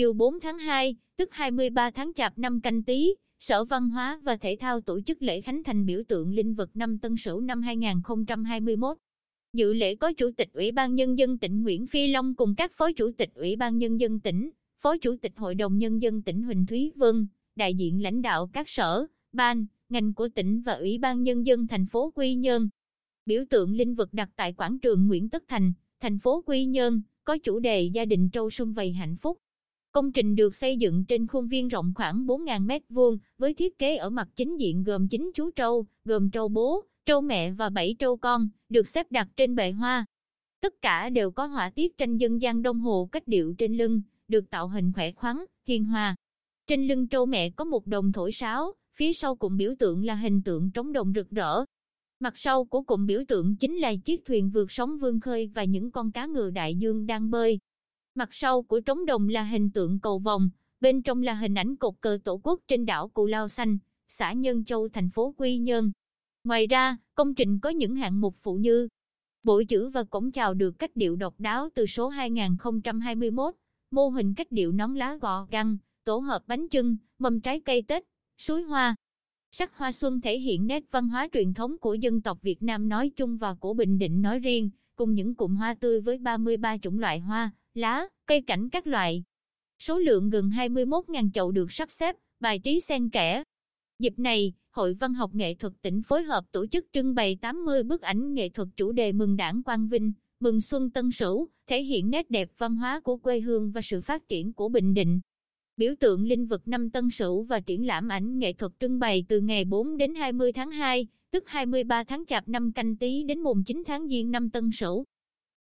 chiều 4 tháng 2, tức 23 tháng Chạp năm canh tí, Sở Văn hóa và Thể thao tổ chức lễ khánh thành biểu tượng linh vật năm Tân Sửu năm 2021. Dự lễ có Chủ tịch Ủy ban Nhân dân tỉnh Nguyễn Phi Long cùng các Phó Chủ tịch Ủy ban Nhân dân tỉnh, Phó Chủ tịch Hội đồng Nhân dân tỉnh Huỳnh Thúy Vân, đại diện lãnh đạo các sở, ban, ngành của tỉnh và Ủy ban Nhân dân thành phố Quy Nhơn. Biểu tượng linh vật đặt tại quảng trường Nguyễn Tất Thành, thành phố Quy Nhơn, có chủ đề gia đình trâu sum vầy hạnh phúc. Công trình được xây dựng trên khuôn viên rộng khoảng 4.000 m2 với thiết kế ở mặt chính diện gồm 9 chú trâu, gồm trâu bố, trâu mẹ và 7 trâu con, được xếp đặt trên bệ hoa. Tất cả đều có họa tiết tranh dân gian đông hồ cách điệu trên lưng, được tạo hình khỏe khoắn, hiền hòa. Trên lưng trâu mẹ có một đồng thổi sáo, phía sau cụm biểu tượng là hình tượng trống đồng rực rỡ. Mặt sau của cụm biểu tượng chính là chiếc thuyền vượt sóng vươn khơi và những con cá ngừ đại dương đang bơi. Mặt sau của trống đồng là hình tượng cầu vòng, bên trong là hình ảnh cột cờ tổ quốc trên đảo Cù Lao Xanh, xã Nhân Châu thành phố Quy Nhơn. Ngoài ra, công trình có những hạng mục phụ như Bộ chữ và cổng chào được cách điệu độc đáo từ số 2021, mô hình cách điệu nón lá gò găng, tổ hợp bánh chưng, mâm trái cây Tết, suối hoa. Sắc hoa xuân thể hiện nét văn hóa truyền thống của dân tộc Việt Nam nói chung và của Bình Định nói riêng, cùng những cụm hoa tươi với 33 chủng loại hoa, lá, cây cảnh các loại. Số lượng gần 21.000 chậu được sắp xếp, bài trí xen kẽ. Dịp này, Hội Văn học Nghệ thuật tỉnh phối hợp tổ chức trưng bày 80 bức ảnh nghệ thuật chủ đề mừng đảng Quang Vinh, mừng xuân Tân Sửu, thể hiện nét đẹp văn hóa của quê hương và sự phát triển của Bình Định. Biểu tượng linh vật năm Tân Sửu và triển lãm ảnh nghệ thuật trưng bày từ ngày 4 đến 20 tháng 2, tức 23 tháng Chạp năm canh tí đến mùng 9 tháng Giêng năm Tân Sửu.